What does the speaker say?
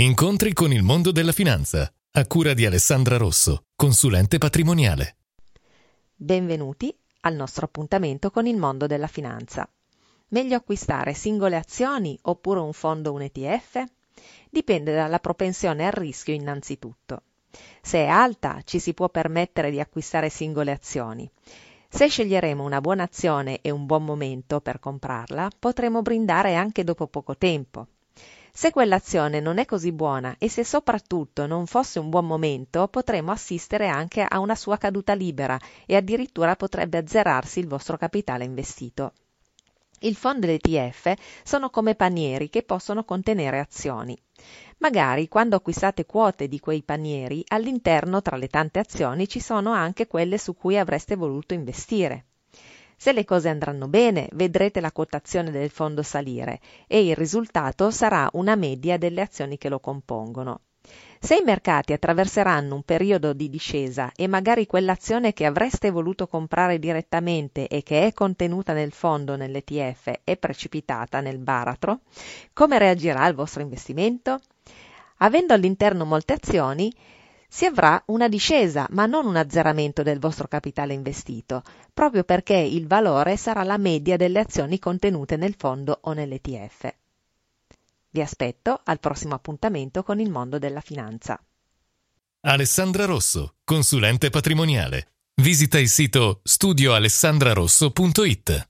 Incontri con il mondo della finanza, a cura di Alessandra Rosso, consulente patrimoniale. Benvenuti al nostro appuntamento con il mondo della finanza. Meglio acquistare singole azioni oppure un fondo un ETF? Dipende dalla propensione al rischio innanzitutto. Se è alta ci si può permettere di acquistare singole azioni. Se sceglieremo una buona azione e un buon momento per comprarla, potremo brindare anche dopo poco tempo. Se quell'azione non è così buona e se soprattutto non fosse un buon momento, potremo assistere anche a una sua caduta libera e addirittura potrebbe azzerarsi il vostro capitale investito. Il fondo e l'ETF sono come panieri che possono contenere azioni. Magari quando acquistate quote di quei panieri, all'interno tra le tante azioni ci sono anche quelle su cui avreste voluto investire. Se le cose andranno bene, vedrete la quotazione del fondo salire e il risultato sarà una media delle azioni che lo compongono. Se i mercati attraverseranno un periodo di discesa e magari quell'azione che avreste voluto comprare direttamente e che è contenuta nel fondo nell'ETF è precipitata nel baratro, come reagirà il vostro investimento? Avendo all'interno molte azioni, si avrà una discesa, ma non un azzeramento del vostro capitale investito, proprio perché il valore sarà la media delle azioni contenute nel fondo o nell'ETF. Vi aspetto al prossimo appuntamento con il mondo della finanza. Alessandra Rosso, consulente patrimoniale. Visita il sito studioalessandrarosso.it